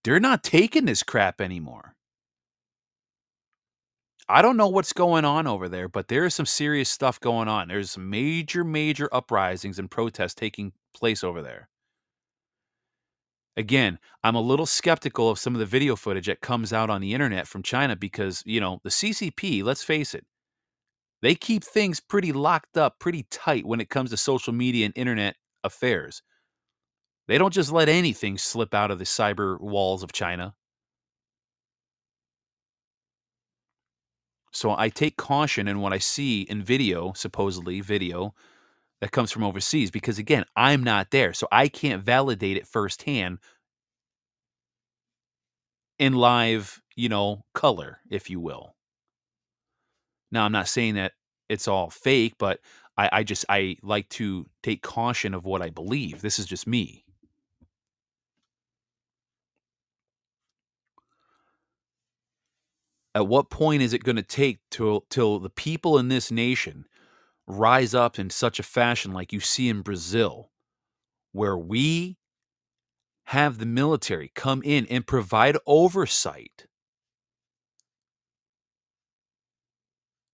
they're not taking this crap anymore. I don't know what's going on over there, but there is some serious stuff going on. There's major, major uprisings and protests taking place over there. Again, I'm a little skeptical of some of the video footage that comes out on the internet from China because, you know, the CCP, let's face it, they keep things pretty locked up, pretty tight when it comes to social media and internet affairs. They don't just let anything slip out of the cyber walls of China. So I take caution in what I see in video, supposedly video, that comes from overseas, because again, I'm not there. So I can't validate it firsthand in live, you know, color, if you will. Now, I'm not saying that it's all fake, but I, I just, I like to take caution of what I believe. This is just me. At what point is it going to take till till the people in this nation rise up in such a fashion like you see in Brazil, where we have the military come in and provide oversight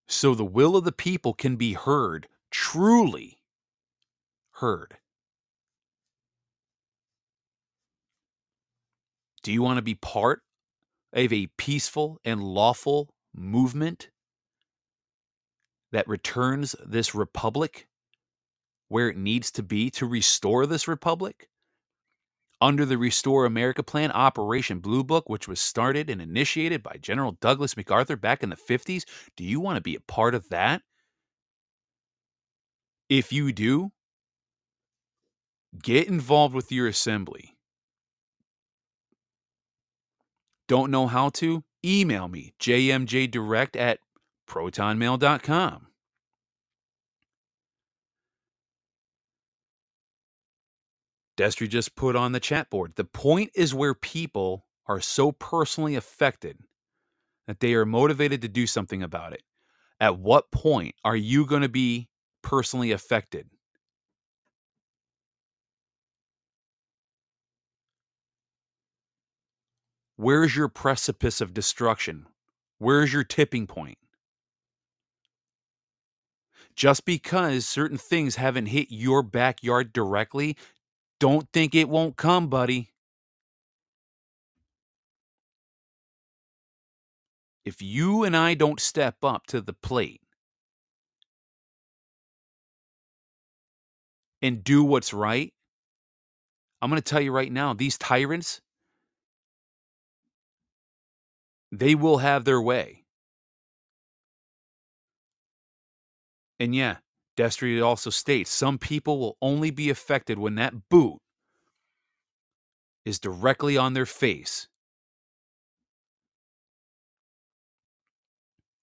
so the will of the people can be heard, truly heard. Do you want to be part of a peaceful and lawful movement that returns this republic where it needs to be to restore this republic? Under the Restore America Plan, Operation Blue Book, which was started and initiated by General Douglas MacArthur back in the 50s, do you want to be a part of that? If you do, get involved with your assembly. Don't know how to? Email me, jmjdirect at protonmail.com. Destry just put on the chat board. The point is where people are so personally affected that they are motivated to do something about it. At what point are you going to be personally affected? Where's your precipice of destruction? Where's your tipping point? Just because certain things haven't hit your backyard directly, don't think it won't come, buddy. If you and I don't step up to the plate and do what's right, I'm going to tell you right now, these tyrants, they will have their way. And yeah, Destry also states some people will only be affected when that boot is directly on their face.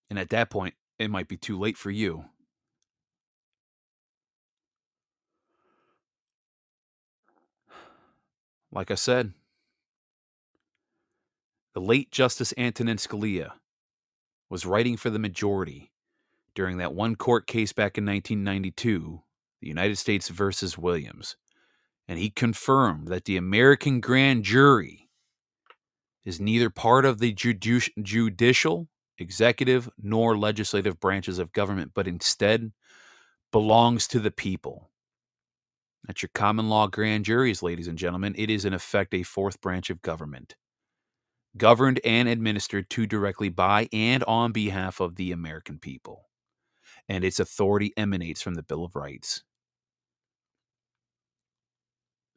And at that point, it might be too late for you. Like I said, the late Justice Antonin Scalia was writing for the majority during that one court case back in 1992, the United States versus Williams, and he confirmed that the American grand jury is neither part of the judicial, executive, nor legislative branches of government, but instead belongs to the people. That's your common law grand juries, ladies and gentlemen. It is, in effect, a fourth branch of government, governed and administered to directly by and on behalf of the American people and its authority emanates from the Bill of Rights.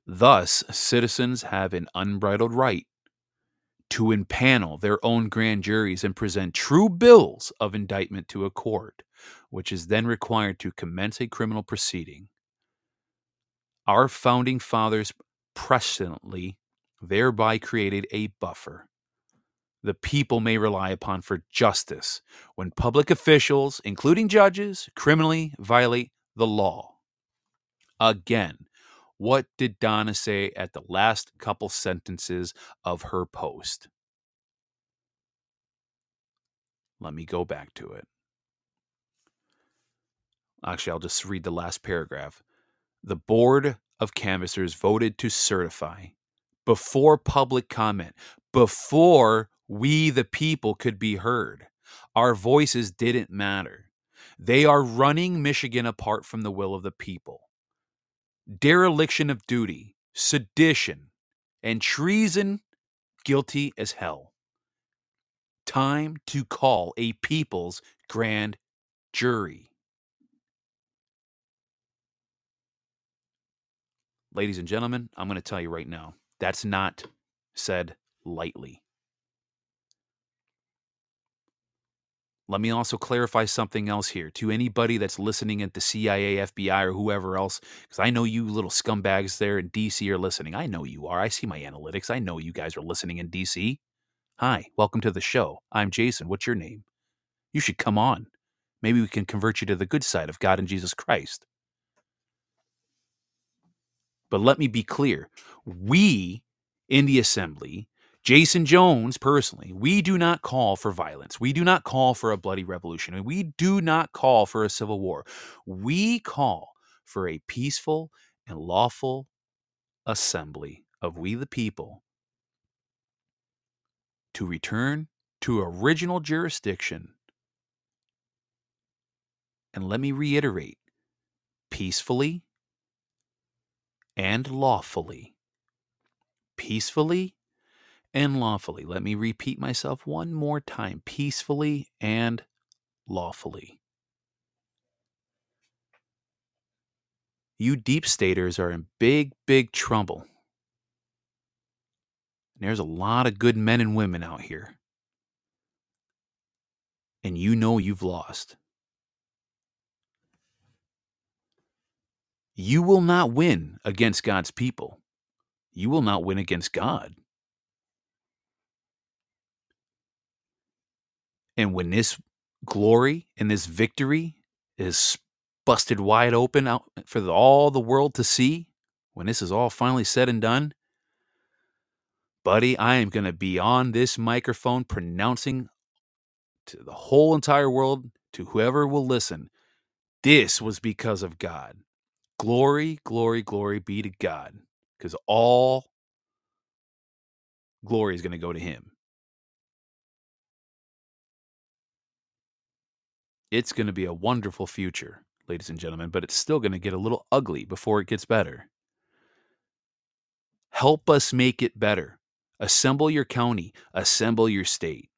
Thus, citizens have an unbridled right to impanel their own grand juries and present true bills of indictment to a court, which is then required to commence a criminal proceeding. Our founding fathers presciently thereby created a buffer the people may rely upon for justice when public officials, including judges, criminally violate the law. Again, what did Donna say at the last couple sentences of her post? Let me go back to it. Actually, I'll just read the last paragraph. The Board of Canvassers voted to certify before public comment, before we, the people, could be heard. Our voices didn't matter. They are running Michigan apart from the will of the people. Dereliction of duty, sedition, and treason guilty as hell. Time to call a people's grand jury. Ladies and gentlemen, I'm going to tell you right now that's not said lightly. Let me also clarify something else here to anybody that's listening at the CIA, FBI, or whoever else, because I know you little scumbags there in DC are listening. I know you are. I see my analytics. I know you guys are listening in DC. Hi, welcome to the show. I'm Jason. What's your name? You should come on. Maybe we can convert you to the good side of God and Jesus Christ. But let me be clear we in the assembly Jason Jones, personally, we do not call for violence. We do not call for a bloody revolution. We do not call for a civil war. We call for a peaceful and lawful assembly of we the people to return to original jurisdiction. And let me reiterate peacefully and lawfully. Peacefully and lawfully. Let me repeat myself one more time peacefully and lawfully. You deep staters are in big, big trouble. And there's a lot of good men and women out here. And you know you've lost. You will not win against God's people. You will not win against God. And when this glory and this victory is busted wide open out for the, all the world to see, when this is all finally said and done, buddy, I am going to be on this microphone pronouncing to the whole entire world, to whoever will listen, this was because of God. Glory, glory, glory be to God, because all glory is going to go to Him. It's going to be a wonderful future. ladies and gentlemen, but it's still going to get a little ugly before it gets better. Help us make it better. Assemble your county, assemble your state.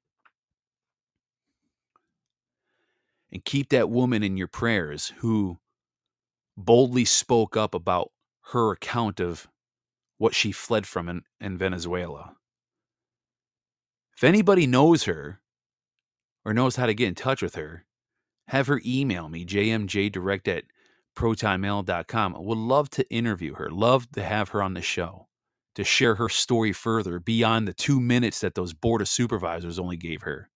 And keep that woman in your prayers who boldly spoke up about her account of what she fled from in, in Venezuela. If anybody knows her or knows how to get in touch with her, have her email me, jmjdirect at protonmail.com. I would love to interview her, love to have her on the show to share her story further beyond the two minutes that those board of supervisors only gave her.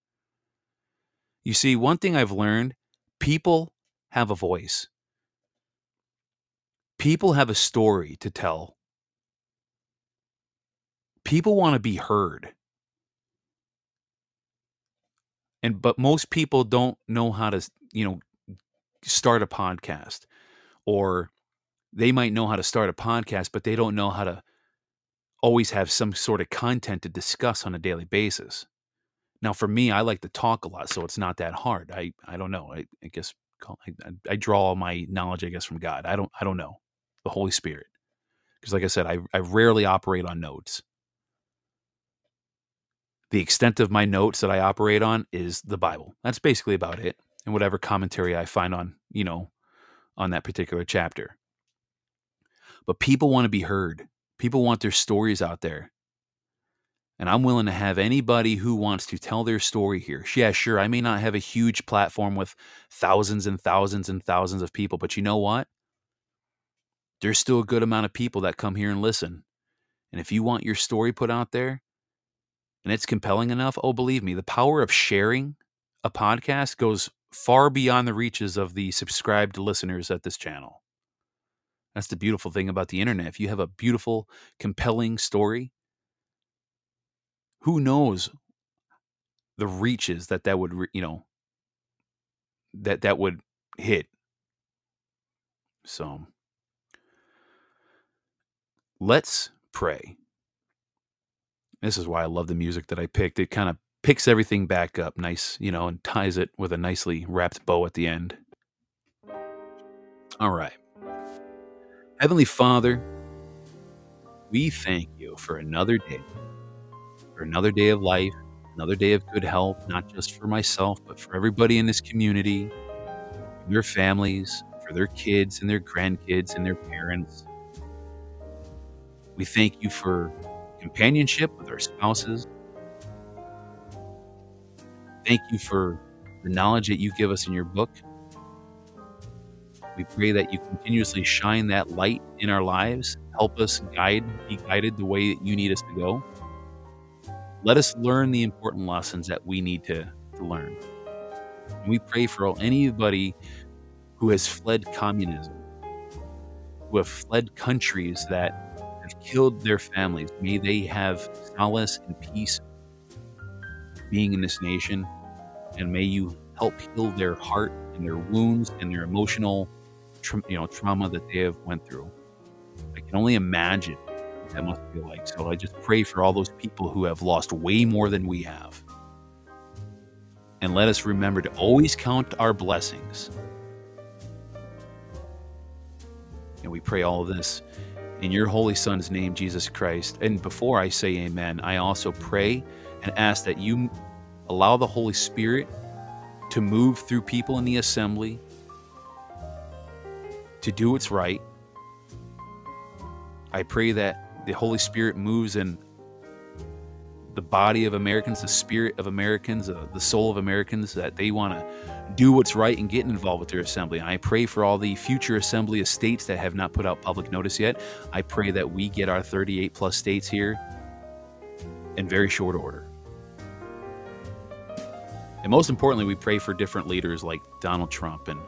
You see, one thing I've learned people have a voice, people have a story to tell, people want to be heard. And but most people don't know how to, you know, start a podcast or they might know how to start a podcast but they don't know how to always have some sort of content to discuss on a daily basis. Now, for me, I like to talk a lot, so it's not that hard. I, I don't know. I, I guess I, I draw all my knowledge, I guess, from God. I don't I don't know the Holy Spirit, because like I said, I I rarely operate on notes. The extent of my notes that I operate on is the Bible. That's basically about it, and whatever commentary I find on you know on that particular chapter. But people want to be heard. People want their stories out there. And I'm willing to have anybody who wants to tell their story here. Yeah, sure, I may not have a huge platform with thousands and thousands and thousands of people, but you know what? There's still a good amount of people that come here and listen. And if you want your story put out there and it's compelling enough, oh, believe me, the power of sharing a podcast goes far beyond the reaches of the subscribed listeners at this channel. That's the beautiful thing about the internet. If you have a beautiful, compelling story, who knows the reaches that that would, you know, that that would hit. So let's pray. This is why I love the music that I picked. It kind of picks everything back up nice, you know, and ties it with a nicely wrapped bow at the end. All right. Heavenly Father, we thank you for another day, for another day of life, another day of good health, not just for myself, but for everybody in this community, their families, for their kids and their grandkids and their parents. We thank you for companionship with our spouses. Thank you for the knowledge that you give us in your book. We pray that you continuously shine that light in our lives. Help us guide, be guided the way that you need us to go. Let us learn the important lessons that we need to, to learn. And we pray for anybody who has fled communism, who have fled countries that have killed their families. May they have solace and peace being in this nation, and may you help heal their heart and their wounds and their emotional tra- you know trauma that they have went through. I can only imagine that must be like. So I just pray for all those people who have lost way more than we have. And let us remember to always count our blessings. And we pray all of this in your holy Son's name, Jesus Christ. And before I say amen, I also pray and ask that you allow the Holy Spirit to move through people in the assembly to do what's right. I pray that the Holy Spirit moves in the body of Americans, the spirit of Americans, uh, the soul of Americans, that they want to do what's right and get involved with their assembly. And I pray for all the future assembly of states that have not put out public notice yet. I pray that we get our 38 plus states here in very short order. And most importantly, we pray for different leaders like Donald Trump and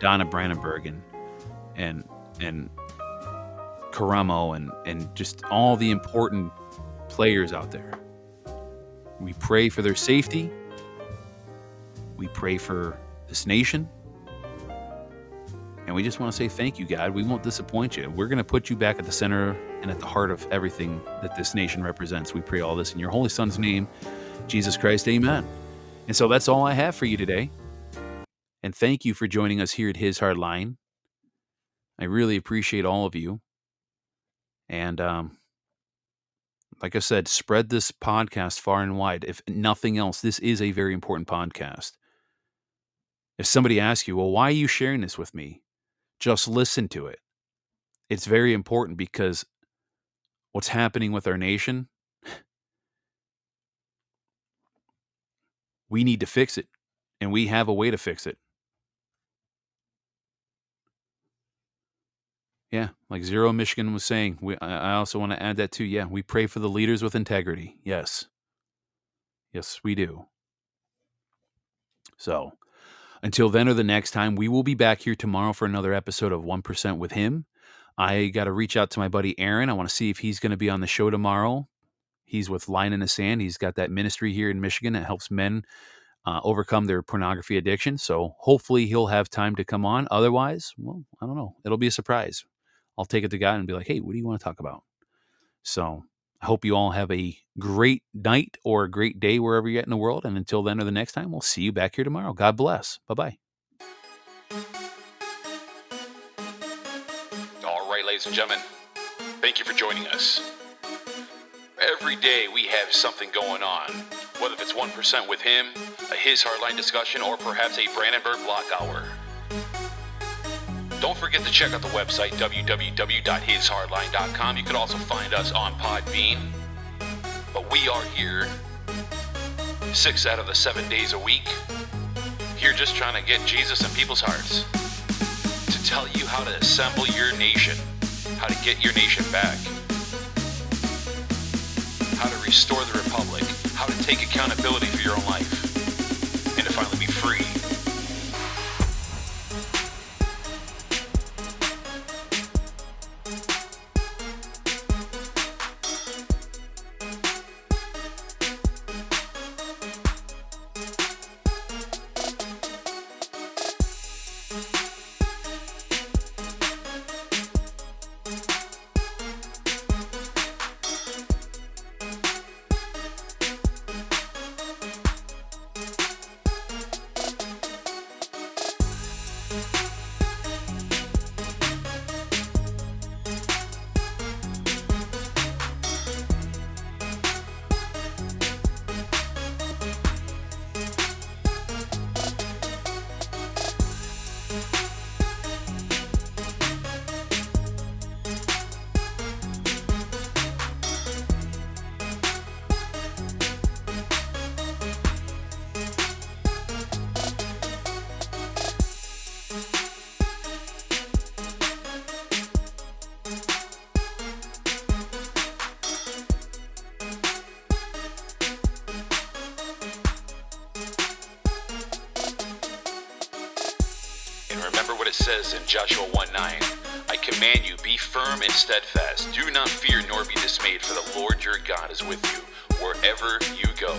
Donna Brandenburg and and and Karamo and and just all the important players out there. We pray for their safety. We pray for this nation. And we just want to say thank you, God. We won't disappoint you. We're going to put you back at the center and at the heart of everything that this nation represents. We pray all this in your holy son's name, Jesus Christ. Amen. And so that's all I have for you today. And thank you for joining us here at His Hard Line. I really appreciate all of you. And um, like I said, spread this podcast far and wide. If nothing else, this is a very important podcast. If somebody asks you, well, why are you sharing this with me? Just listen to it. It's very important because what's happening with our nation, we need to fix it. And we have a way to fix it. Yeah, like Zero Michigan was saying. We, I also want to add that too. Yeah, we pray for the leaders with integrity. Yes. Yes, we do. So, until then or the next time, we will be back here tomorrow for another episode of 1% with him. I got to reach out to my buddy Aaron. I want to see if he's going to be on the show tomorrow. He's with Line in the Sand. He's got that ministry here in Michigan that helps men uh, overcome their pornography addiction. So hopefully he'll have time to come on. Otherwise, well, I don't know. It'll be a surprise. I'll take it to God and be like, hey, what do you want to talk about? So I hope you all have a great night or a great day wherever you're at in the world. And until then or the next time, we'll see you back here tomorrow. God bless. Bye bye. All right, ladies and gentlemen, thank you for joining us. Every day we have something going on, whether it's 1% with him, a His Hardline discussion, or perhaps a Brandenburg Block Hour. Don't forget to check out the website www.hishardline.com. You can also find us on Podbean. But we are here six out of the seven days a week. Here just trying to get Jesus in people's hearts. To tell you how to assemble your nation, how to get your nation back, restore the republic, how to take accountability for your own life, and to finally be Joshua 1 9. I command you, be firm and steadfast. Do not fear nor be dismayed, for the Lord your God is with you wherever you go.